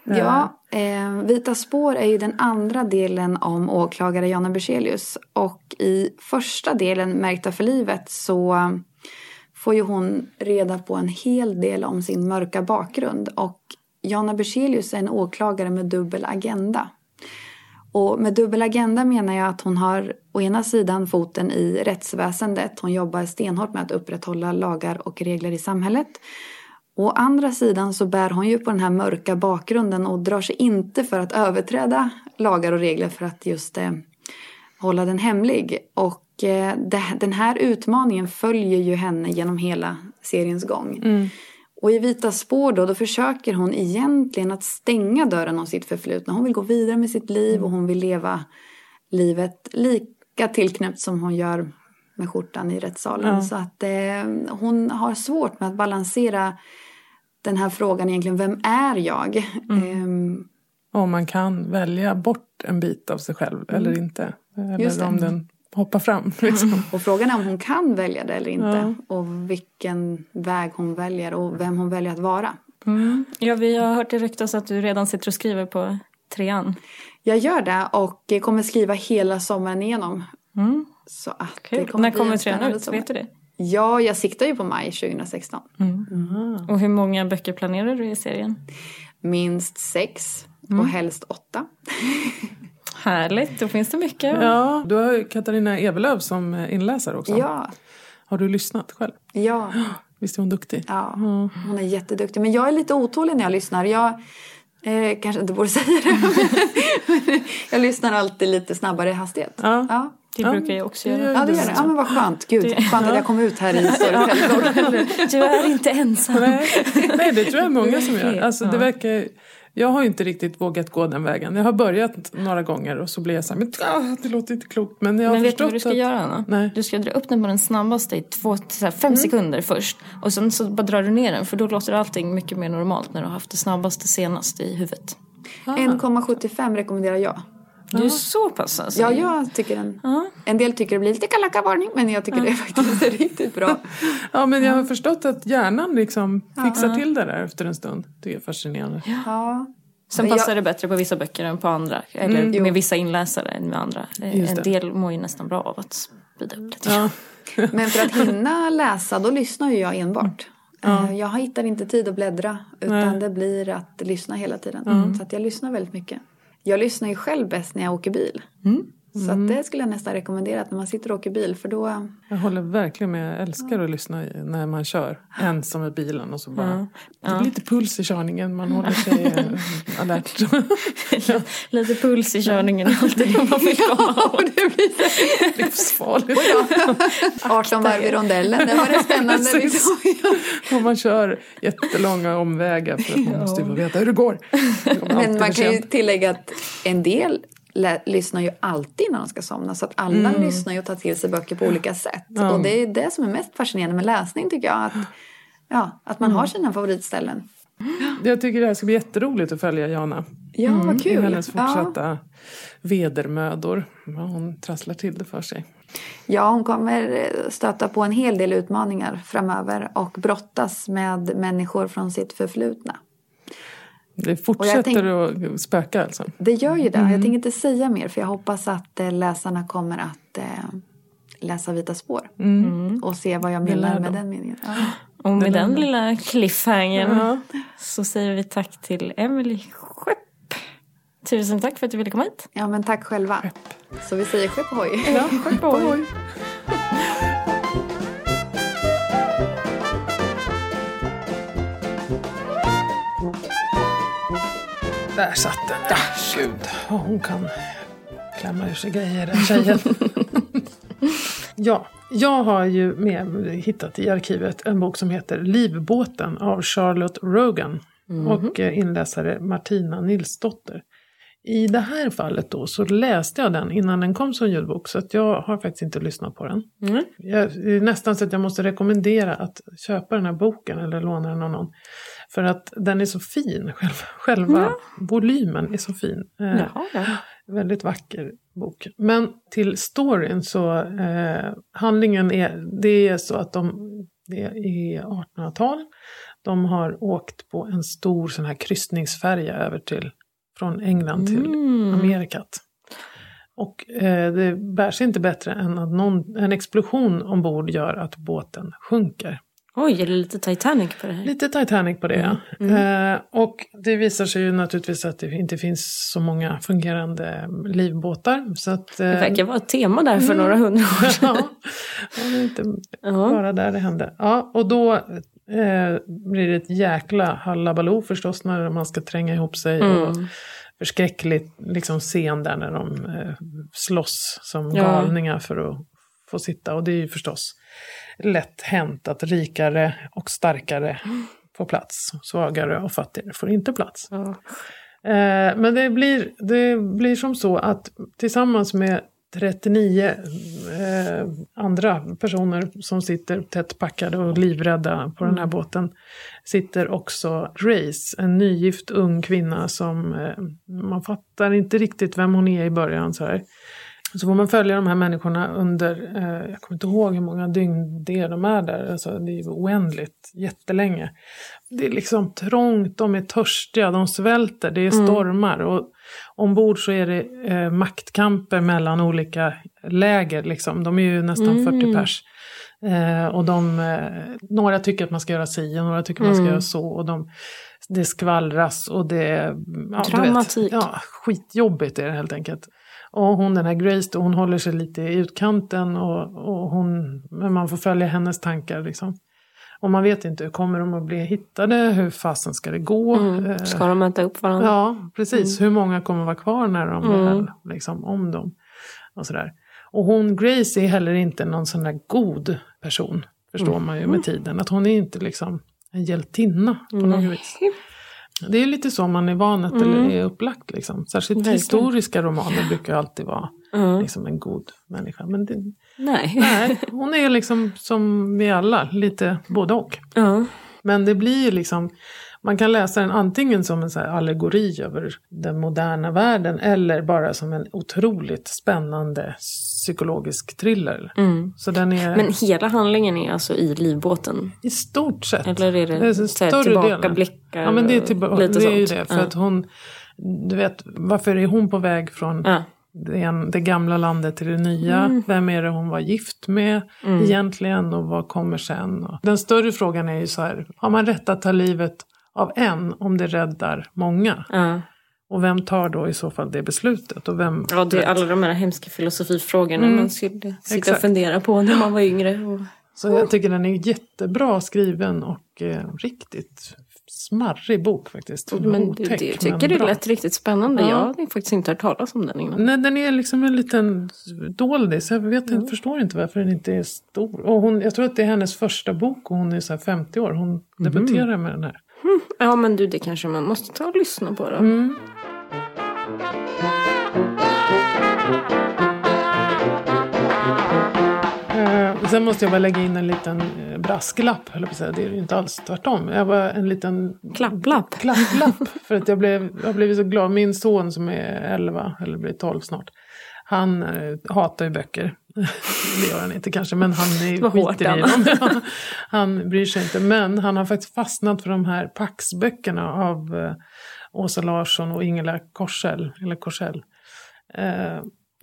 Speaker 4: Ja, eh, Vita spår är ju den andra delen om åklagare Jonna Berzelius. Och i första delen, Märkta för livet, så får ju hon reda på en hel del om sin mörka bakgrund. Och Jonna Berzelius är en åklagare med dubbel agenda. Och med dubbel agenda menar jag att hon har å ena sidan foten i rättsväsendet. Hon jobbar stenhårt med att upprätthålla lagar och regler i samhället. Å andra sidan så bär hon ju på den här mörka bakgrunden och drar sig inte för att överträda lagar och regler för att just eh, hålla den hemlig. Och eh, det, den här utmaningen följer ju henne genom hela seriens gång.
Speaker 2: Mm.
Speaker 4: Och i Vita spår då, då försöker hon egentligen att stänga dörren om sitt förflutna. Hon vill gå vidare med sitt liv och hon vill leva livet lika tillknäppt som hon gör med skjortan i rättssalen.
Speaker 2: Ja.
Speaker 4: Så att eh, hon har svårt med att balansera den här frågan egentligen, vem är jag? Ehm,
Speaker 2: Om man kan välja bort en bit av sig själv eller inte.
Speaker 4: Mm. Just
Speaker 2: Eller om den hoppar fram. Liksom.
Speaker 4: och frågan är om hon kan välja det eller inte. Och vilken väg hon väljer och vem hon väljer att vara.
Speaker 3: Ja, vi har hört det ryktas att du redan sitter och skriver på trean.
Speaker 4: Jag gör det och kommer skriva hela sommaren igenom.
Speaker 3: Mm.
Speaker 4: Så att
Speaker 3: Kul.
Speaker 4: det kommer
Speaker 3: När kommer trean ut?
Speaker 4: sommar.
Speaker 3: Vet du det?
Speaker 4: Ja, jag siktar ju på maj 2016.
Speaker 3: Och hur många böcker planerar du i serien?
Speaker 4: Minst sex
Speaker 3: Mm.
Speaker 4: och helst åtta.
Speaker 3: Härligt, då finns det mycket.
Speaker 2: Ja, du har Katarina Evelöv som eh, inläsare också.
Speaker 4: Ja,
Speaker 2: Har du lyssnat själv?
Speaker 4: ja,
Speaker 2: Visst är hon duktig?
Speaker 4: ja. Hon är jätteduktig. Men jag är lite otålig när jag lyssnar. Jag eh, kanske inte borde säga det. Men jag lyssnar alltid lite snabbare i hastighet.
Speaker 2: Ja.
Speaker 4: Ja.
Speaker 3: Det
Speaker 2: Ja,
Speaker 3: brukar jag också göra.
Speaker 2: gör
Speaker 4: Ja, det gör det. Ja, men vad skönt. Gud, skönt att jag kom ut här i Sorgfältbloggen.
Speaker 3: Du är inte ensam.
Speaker 2: Nej, nej, det tror jag många som gör. Alltså, det
Speaker 3: ja.
Speaker 2: verkar, jag har ju inte riktigt vågat gå den vägen. Jag har börjat några gånger och så blir jag så här, men ah, det låter inte klokt. Men jag har
Speaker 3: Men vet du vad du ska
Speaker 2: att,
Speaker 3: göra Anna?
Speaker 2: Nej.
Speaker 3: Du ska dra upp den på den snabbaste i två, här fem sekunder först. Och sen så bara drar du ner den för då låter allting mycket mer normalt när du har haft det snabbaste senast i huvudet.
Speaker 4: 1,75 rekommenderar jag.
Speaker 3: Du är så pass alltså?
Speaker 4: Ja, jag tycker den. En del tycker det blir lite kalackavarning men jag tycker det är faktiskt riktigt bra.
Speaker 2: Ja, men jag har förstått att hjärnan liksom fixar till det där efter en stund. Det är fascinerande.
Speaker 4: Ja.
Speaker 3: Sen
Speaker 4: Men jag-
Speaker 3: passar det bättre på vissa böcker än på andra. Eller med vissa inläsare än med andra. Eh,
Speaker 2: Just
Speaker 3: En
Speaker 2: det.
Speaker 3: del mår ju nästan bra av att speeda upp lite.
Speaker 2: Ja.
Speaker 4: Men för att hinna läsa då lyssnar ju jag enbart. Eh, Jag hittar inte tid att bläddra utan
Speaker 2: Nej.
Speaker 4: det blir att lyssna hela tiden. Så att jag lyssnar väldigt mycket. Jag lyssnar ju själv bäst när jag åker bil. Så att det skulle jag nästan rekommendera att när man sitter och åker bil för då
Speaker 2: Jag håller verkligen med. Jag älskar att lyssna när man kör ensam i bilen och så bara. Det blir lite puls i körningen. Man håller sig eh, alert.
Speaker 3: Lite puls i körningen alltid det man komma
Speaker 4: Och det blir så
Speaker 2: Livsfarligt.
Speaker 4: 18 varv i rondellen, det var det spännande.
Speaker 2: Precis.
Speaker 4: Liksom.
Speaker 2: Och man kör jättelånga omvägar för att man måste ju få veta hur det går. Alltid
Speaker 4: Men man kan ju tillägga att en del lyssnar ju alltid när de ska somna. Så att alla lyssnar ju och tar till sig böcker på olika sätt. Och det är det som är mest fascinerande med läsning tycker jag. Att, ja, att man har sina favoritställen.
Speaker 2: Jag tycker det här ska bli jätteroligt att följa Jana.
Speaker 4: Ja, vad
Speaker 2: I
Speaker 4: kul.
Speaker 2: hennes
Speaker 4: Ja.
Speaker 2: fortsatta vedermödor. Ja, Hon trasslar till det för sig.
Speaker 4: Ja, hon kommer eh, stöta på en hel del utmaningar framöver och brottas med människor från sitt förflutna.
Speaker 2: Det fortsätter
Speaker 4: tänk-
Speaker 2: att spöka alltså.
Speaker 4: Det gör ju det. Jag tänker inte säga mer för jag hoppas att eh, läsarna kommer att eh, läsa Vita spår. Och se vad jag menar med den meningen. Ja.
Speaker 3: Och med den lilla cliffhangern
Speaker 2: Ja.
Speaker 3: så säger vi tack till Emily Skepp. Tusen tack för att du ville komma hit.
Speaker 4: ja, men tack själva. Så vi säger skepp ohoj.
Speaker 3: Ja, skepp ohoj.
Speaker 2: Där satt den. Ja, gud. Hon kan klämma ur sig grejer den tjejen. ja, jag har ju med, hittat i arkivet en bok som heter Livbåten av Charlotte Rogan. Och eh, inläsare Martina Nilsdotter. I det här fallet då så läste jag den innan den kom som ljudbok så att jag har faktiskt inte lyssnat på den. Jag, det är nästan så att jag måste rekommendera att köpa den här boken eller låna den av någon. För att den är så fin, själva, själva volymen är så fin. Eh,
Speaker 3: Jaha, ja.
Speaker 2: Väldigt vacker bok. Men till storyn så, eh, handlingen är, det är så att de, det är 1800-tal. De har åkt på en stor sån här kryssningsfärja över till, från England till
Speaker 3: Mm.
Speaker 2: Amerikat. Och eh, det bär sig inte bättre än att någon, en explosion ombord gör att båten sjunker.
Speaker 3: Oj, är det lite Titanic på det här?
Speaker 2: Lite Titanic på det,
Speaker 3: Mm.
Speaker 2: ja. Eh, och det visar sig ju naturligtvis att det inte finns så många fungerande livbåtar. Så att, eh,
Speaker 3: Det verkar vara ett tema där för några hundra år sedan.
Speaker 2: ja, det var inte
Speaker 3: Ja.
Speaker 2: bara där det hände. Ja, och då eh, blir det ett jäkla hallabaloo förstås när man ska tränga ihop sig. Och
Speaker 3: Mm.
Speaker 2: förskräckligt liksom, scen där när de eh, slåss som
Speaker 3: Ja.
Speaker 2: galningar för att få sitta. Och det är ju förstås lätt hänt att rikare och starkare får plats. Svagare och fattigare får inte plats.
Speaker 3: Ja.
Speaker 2: Eh, men det blir, det blir som så att tillsammans med 39 eh, andra personer som sitter tätt packade och livrädda på den här båten sitter också Grace, en nygift ung kvinna som eh, man fattar inte riktigt vem hon är i början. Så, här. så får man följa de här människorna under, eh, jag kommer inte ihåg hur många dygn det är de är där, alltså, det är oändligt, jättelänge. Det är liksom trångt, de är törstiga, de svälter, det är stormar. Och ombord så är det eh, maktkamper mellan olika läger. Liksom. De är ju nästan 40 pers. Eh, och de, eh, några tycker att man ska göra si och några tycker man ska göra så. Och de, det skvallras och det ja,
Speaker 3: Dramatik.
Speaker 2: Vet, ja, skitjobbigt är det helt enkelt. Och hon den här Grace då, hon håller sig lite i utkanten och, och hon, men man får följa hennes tankar liksom. Och man vet inte, kommer de att bli hittade? Hur fasen ska det gå? Eh,
Speaker 3: Ska de möta upp varandra?
Speaker 2: Ja, precis. Hur många kommer vara kvar när de
Speaker 3: Mm.
Speaker 2: väl liksom om dem? Och, sådär. och hon, Grace, är heller inte någon sån där god person. Förstår man ju med tiden. Att hon är inte liksom en hjältinna på något vis. Det är lite så man är van att eller är upplagt. Liksom. Särskilt
Speaker 3: Verkligen.
Speaker 2: historiska romaner brukar alltid vara
Speaker 3: Ja.
Speaker 2: liksom en god människa. Men det,
Speaker 3: Nej.
Speaker 2: nej, hon är liksom som vi alla, lite både och.
Speaker 3: Ja.
Speaker 2: Men det blir liksom, man kan läsa den antingen som en så allegori över den moderna världen eller bara som en otroligt spännande psykologisk thriller.
Speaker 3: Mm.
Speaker 2: Så den är
Speaker 3: Men hela handlingen är alltså i livbåten?
Speaker 2: i stort sett.
Speaker 3: Eller är det,
Speaker 2: är
Speaker 3: så här
Speaker 2: större
Speaker 3: tillbakablickar?
Speaker 2: Ja men det är, tillba-
Speaker 3: lite
Speaker 2: det, är ju det. För
Speaker 3: ja.
Speaker 2: att hon, du vet, varför är hon på väg från
Speaker 3: Ja.
Speaker 2: det, det gamla landet till det nya?
Speaker 3: Mm.
Speaker 2: Vem är det hon var gift med egentligen och vad kommer sen? Den större frågan är ju så här, har man rätt att ta livet av en om det räddar många?
Speaker 3: Ja.
Speaker 2: Och vem tar då i så fall det beslutet? Och vem,
Speaker 3: ja, det är alla de här hemska filosofifrågorna
Speaker 2: Mm.
Speaker 3: man skulle sitta
Speaker 2: Exakt.
Speaker 3: och fundera på när man var yngre. Och...
Speaker 2: Så jag tycker den är jättebra skriven och eh, riktigt smarrig bok faktiskt.
Speaker 3: Men det,
Speaker 2: Otäck,
Speaker 3: det, jag tycker
Speaker 2: men
Speaker 3: det lät riktigt spännande.
Speaker 2: Ja.
Speaker 3: Jag hade faktiskt inte hört talas om den innan.
Speaker 2: Nej, den är liksom en liten doldis. Jag vet inte, förstår inte varför den inte är stor. Och hon, jag tror att det är hennes första bok och hon är så här 50 år. Hon debuterar med den här.
Speaker 3: Ja men du, det kanske man måste ta och lyssna på då.
Speaker 2: Mm. Sen måste jag bara lägga in en liten eh, brasklapp, höll jag. Det är ju inte alls tvärtom. Jag var en liten
Speaker 3: Klapplapp.
Speaker 2: klapplapp. för att jag blev, jag blev så glad. Min son som är 11, eller blir 12 snart. Han eh, hatar ju böcker. det gör han inte kanske, men han är skiter i dem. han bryr sig inte. Men han har faktiskt fastnat för de här Pax-böckerna av eh, Åsa Larsson och Ingela Korsell. Eller Korsell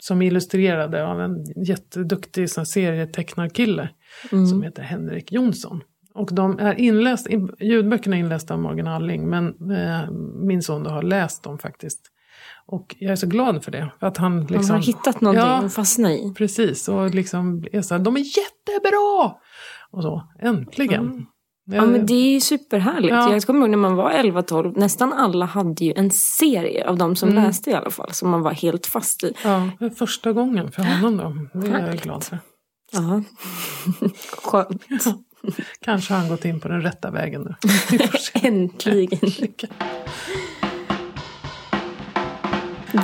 Speaker 2: som är illustrerade av en jätteduktig serietecknarkille som heter Henrik Jonsson. Och de är inläst, ljudböckerna är inlästa av Morgan Alling men eh, min son har läst dem faktiskt. Och jag är så glad för det. För att han liksom,
Speaker 3: har hittat någonting
Speaker 2: Ja,
Speaker 3: att fastna i.
Speaker 2: precis. Och liksom är så här, de är jättebra! Och så, äntligen.
Speaker 3: Ja men det är ju superhärligt.
Speaker 2: Ja.
Speaker 3: Jag kommer ihåg när man var 11-12, nästan alla hade ju en serie av de som
Speaker 2: Mm.
Speaker 3: läste i alla fall. Som man var helt fast i.
Speaker 2: Ja, det är första gången för honom då. Det är jag glad för.
Speaker 3: Ja. Skönt.
Speaker 2: Kanske har han gått in på den rätta vägen nu.
Speaker 3: Äntligen.
Speaker 2: Lycka.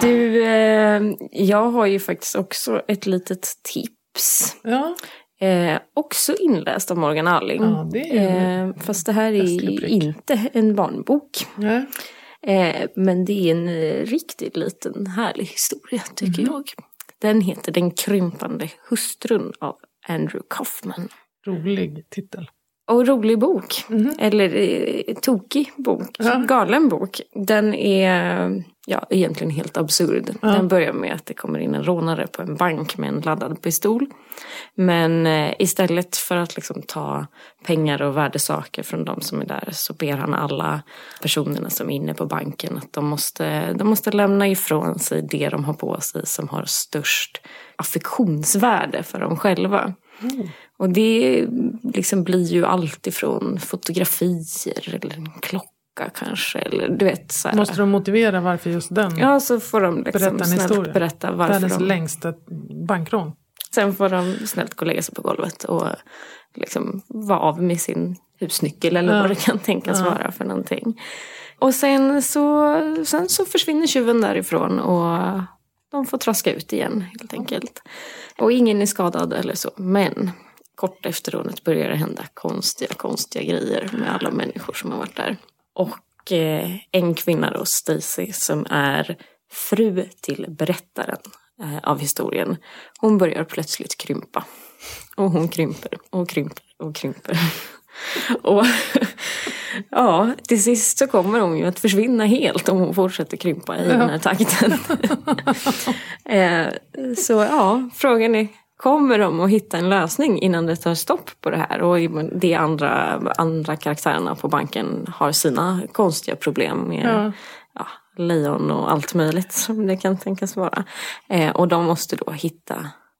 Speaker 3: Du, eh, jag har ju faktiskt också ett litet tips.
Speaker 2: Ja,
Speaker 3: Eh, också inläst av Morgan Alling.
Speaker 2: Ja, det
Speaker 3: eh, fast det här är inte en barnbok.
Speaker 2: nej.
Speaker 3: Eh, men det är en eh, riktigt liten härlig historia tycker
Speaker 2: Mhm.
Speaker 3: jag. Den heter Den krympande hustrun av Andrew Kaufman.
Speaker 2: rolig titel.
Speaker 3: Och rolig bok.
Speaker 2: Mhm.
Speaker 3: Eller eh, tokig bok.
Speaker 2: Ja.
Speaker 3: Galen bok. Den är ja, egentligen helt absurd.
Speaker 2: Ja.
Speaker 3: Den börjar med att det kommer in en rånare på en bank med en laddad pistol. Men eh, istället för att liksom ta pengar och värdesaker från de som är där så ber han alla personerna som är inne på banken att de måste, de måste lämna ifrån sig det de har på sig som har störst affektionsvärde för dem själva. Och det liksom blir ju allt ifrån fotografier eller en klocka kanske. Eller du vet så här.
Speaker 2: Måste de motivera varför just den?
Speaker 3: Ja, så får de liksom
Speaker 2: Berätta
Speaker 3: snällt
Speaker 2: historia.
Speaker 3: berätta varför
Speaker 2: Världens
Speaker 3: de...
Speaker 2: längsta bankrån.
Speaker 3: Sen får de snällt gå och lägga sig på golvet och liksom vara av med sin husnyckel eller
Speaker 2: Ja.
Speaker 3: vad det kan tänkas
Speaker 2: Ja.
Speaker 3: vara för någonting. Och sen så, sen så försvinner tjuven därifrån och de får traska ut igen helt enkelt. Och ingen är skadad eller så. Men kort efter rånet börjar det hända konstiga, konstiga grejer med alla människor som har varit där. Och eh, en kvinna då, Stacy, som är fru till berättaren eh, av historien. Hon börjar plötsligt krympa. Och hon krymper och krymper och krymper. och ja, till sist så kommer hon ju att försvinna helt om hon fortsätter krympa i den här takten. eh, så ja, frågan är Kommer de att hitta en lösning innan det tar stopp på det här? Och de andra, andra karaktärerna på banken har sina konstiga problem med
Speaker 2: Ja.
Speaker 3: ja, lejon och allt möjligt som det kan tänkas vara. Eh, och de måste då hitta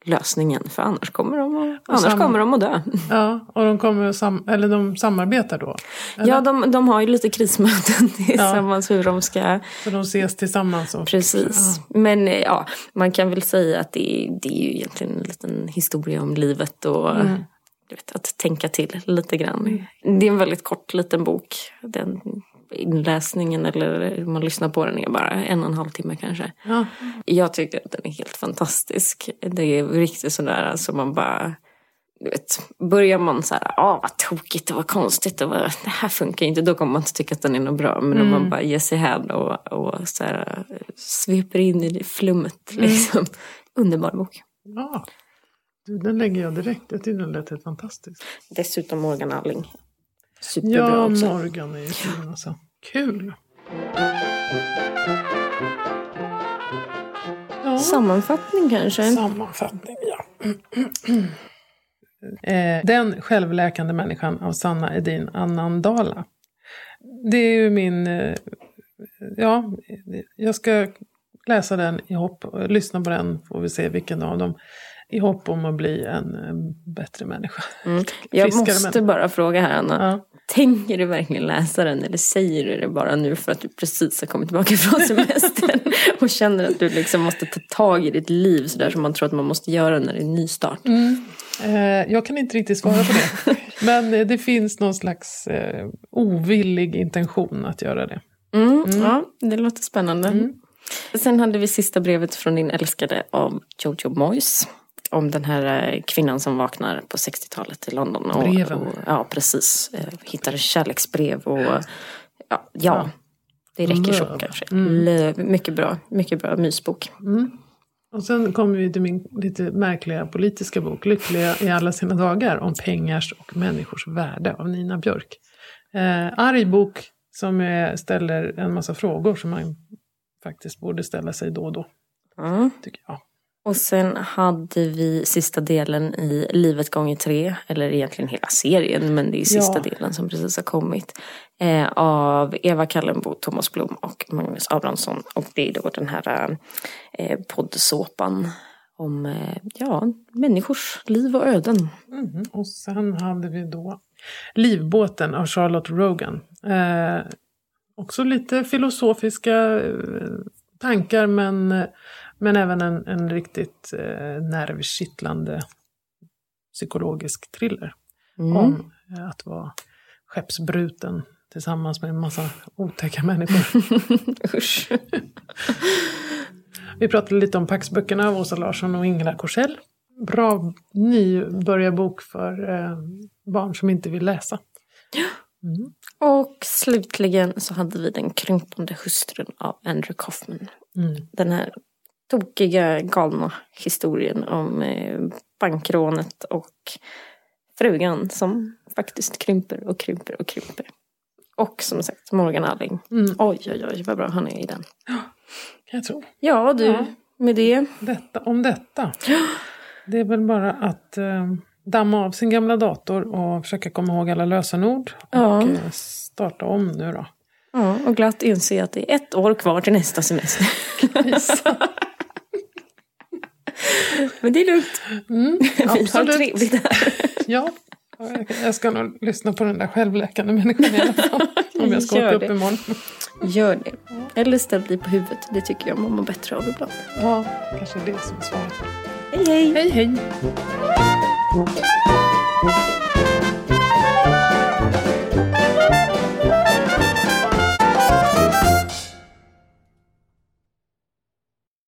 Speaker 3: lösningen för annars kommer de att, annars
Speaker 2: sam-
Speaker 3: kommer de att dö.
Speaker 2: Ja, och de kommer sam- eller de samarbetar då? Eller?
Speaker 3: Ja, de, de har ju lite krismöten tillsammans hur de ska
Speaker 2: Så de ses tillsammans? Och,
Speaker 3: Precis. Men eh, ja, man kan väl säga att det är, det är ju egentligen en liten historia om livet och du vet, att tänka till lite grann. Det är en väldigt kort liten bok. Den inläsningen eller hur man lyssnar på den är bara en och en halv timme kanske.
Speaker 2: Ja.
Speaker 3: Jag tycker att den är helt fantastisk. Det är riktigt sådär alltså man bara du vet, börjar man så här, ah vad tokigt, det var konstigt, det, var, det här funkar inte, då kommer man inte tycka att den är något bra. Men om man bara ger sig hän och, och så här, sveper in i det flummet, liksom. Underbar bok.
Speaker 2: ja. Den lägger jag direkt. Jag tyckte den lät helt fantastisk.
Speaker 3: Dessutom Morgan Alling. Superbra
Speaker 2: Ja,
Speaker 3: också.
Speaker 2: Morgan är ju fin alltså. Kul! Ja.
Speaker 3: Sammanfattning kanske?
Speaker 2: Sammanfattning, ja. eh, den självläkande människan av Sanna Edin Anandala. Det är ju min... Eh, ja, jag ska läsa den i hopp, lyssna på den, får vi se vilken av dem. I hopp om att bli en, bättre människa.
Speaker 3: Mm. Jag måste
Speaker 2: människa.
Speaker 3: bara fråga här Anna.
Speaker 2: Ja.
Speaker 3: Tänker du verkligen läsa den eller säger du det bara nu för att du precis har kommit tillbaka från semestern och känner att du liksom måste ta tag i ditt liv sådär som man tror att man måste göra när det är nystart?
Speaker 2: Eh, jag kan inte riktigt svara på det. Men eh, det finns någon slags eh, ovillig intention att göra det.
Speaker 3: Mm, Ja, det låter spännande. Sen hade vi sista brevet från din älskade av Jojo Moyes. Om den här eh, kvinnan som vaknar på 60-talet i London. Och,
Speaker 2: Breven.
Speaker 3: och, ja, precis. Eh, Hittar kärleksbrev och ja, ja,
Speaker 2: Ja.
Speaker 3: det räcker så kanske. Löv, mycket bra, mycket bra mysbok.
Speaker 2: Och sen kommer vi till min lite märkliga politiska bok, Lyckliga i alla sina dagar, om pengars och människors värde av Nina Björk. Eh, arg bok som eh, ställer en massa frågor som man faktiskt borde ställa sig då och då,
Speaker 3: Mm.
Speaker 2: tycker jag.
Speaker 3: Och sen hade vi sista delen i Livet gånger tre, eller egentligen hela serien, men det är sista
Speaker 2: Ja.
Speaker 3: delen som precis har kommit. Eh, av Eva Kallenbo, Thomas Blom och Magnus Abrahamsson. Och det är då den här eh, poddsåpan om eh, ja, människors liv och öden.
Speaker 2: Mhm. Och sen hade vi då Livbåten av Charlotte Rogan. Eh, också lite filosofiska eh, tankar men, eh, men även en, en riktigt eh, nervkittlande psykologisk thriller.
Speaker 3: Mm.
Speaker 2: Om eh, att vara skeppsbruten tillsammans med en massa otäcka människor.
Speaker 3: Usch.
Speaker 2: Vi pratade lite om Paxböckerna av Åsa Larsson och Ingela Korsell. Bra nybörjarbok för eh, barn som inte vill läsa. Mm.
Speaker 3: Och slutligen så hade vi Den krympande hustrun av Andrew Kaufman.
Speaker 2: Mm.
Speaker 3: den här tokiga, galna historien om eh, bankrånet och frugan som faktiskt krymper och krymper och krymper. Och som sagt Morgan Alling.
Speaker 2: Mm.
Speaker 3: Oj oj oj vad bra han är i den.
Speaker 2: Kan jag tro.
Speaker 3: Ja du,
Speaker 2: Ja.
Speaker 3: med det.
Speaker 2: Detta om detta. Det är väl bara att eh, damma av sin gamla dator och försöka komma ihåg alla lösenord.
Speaker 3: Ja.
Speaker 2: Och eh, starta om nu då.
Speaker 3: Ja, och glatt inse att det är ett år kvar till nästa semester. Men det är lugnt.
Speaker 2: Mm,
Speaker 3: Vi har trevligt här.
Speaker 2: Ja, jag- ska nog lyssna på den där självläkande människan i alla fall. Om jag ska
Speaker 3: Gör
Speaker 2: åka upp
Speaker 3: det.
Speaker 2: imorgon.
Speaker 3: Gör det. Eller ställ dig på huvudet. Det tycker jag man mår bättre av ibland.
Speaker 2: Ja, kanske det som är svaret.
Speaker 3: Hej hej!
Speaker 2: Hej hej!